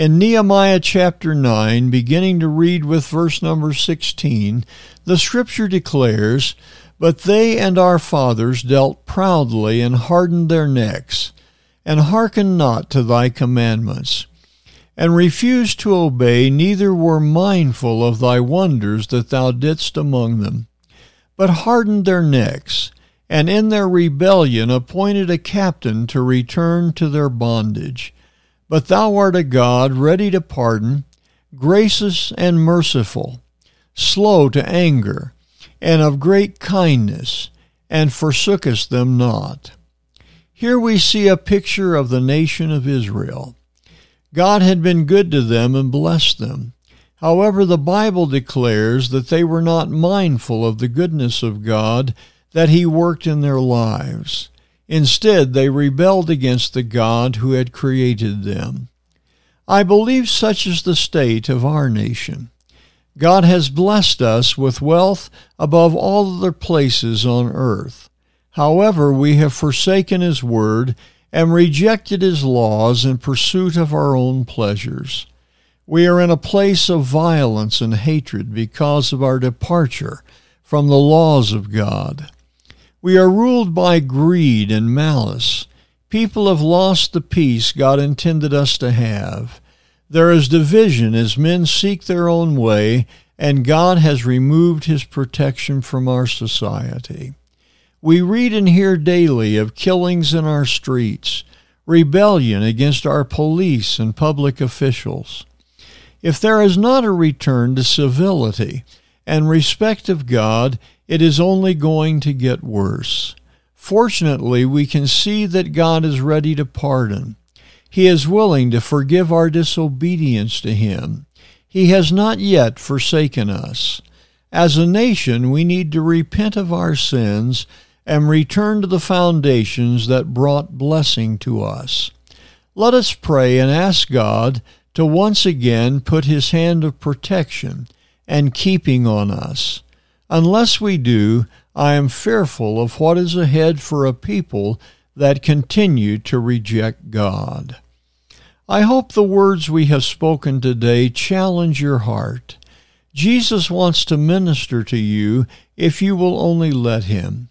In Nehemiah chapter 9, beginning to read with verse number 16, the scripture declares, But they and our fathers dealt proudly and hardened their necks, and hearkened not to thy commandments, and refused to obey, neither were mindful of thy wonders that thou didst among them, but hardened their necks, and in their rebellion appointed a captain to return to their bondage but thou art a God ready to pardon, gracious and merciful, slow to anger, and of great kindness, and forsookest them not. Here we see a picture of the nation of Israel. God had been good to them and blessed them. However, the Bible declares that they were not mindful of the goodness of God that He worked in their lives. Instead, they rebelled against the God who had created them. I believe such is the state of our nation. God has blessed us with wealth above all other places on earth. However, we have forsaken His word and rejected His laws in pursuit of our own pleasures. We are in a place of violence and hatred because of our departure from the laws of God. We are ruled by greed and malice. People have lost the peace God intended us to have. There is division as men seek their own way, and God has removed his protection from our society. We read and hear daily of killings in our streets, rebellion against our police and public officials. If there is not a return to civility and respect of God, it is only going to get worse. Fortunately, we can see that God is ready to pardon. He is willing to forgive our disobedience to Him. He has not yet forsaken us. As a nation, we need to repent of our sins and return to the foundations that brought blessing to us. Let us pray and ask God to once again put His hand of protection and keeping on us. Unless we do, I am fearful of what is ahead for a people that continue to reject God. I hope the words we have spoken today challenge your heart. Jesus wants to minister to you if you will only let him.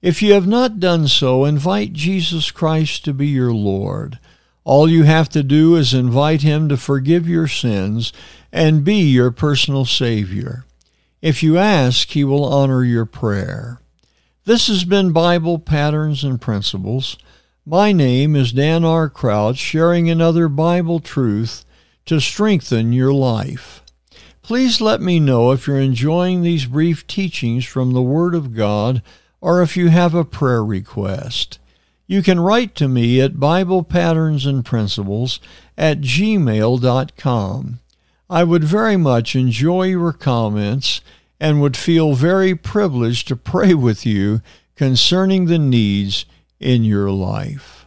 If you have not done so, invite Jesus Christ to be your Lord. All you have to do is invite him to forgive your sins and be your personal Savior. If you ask, he will honor your prayer. This has been Bible Patterns and Principles. My name is Dan R. Crouch, sharing another Bible truth to strengthen your life. Please let me know if you're enjoying these brief teachings from the Word of God or if you have a prayer request. You can write to me at Bible Patterns and Principles at gmail.com. I would very much enjoy your comments and would feel very privileged to pray with you concerning the needs in your life.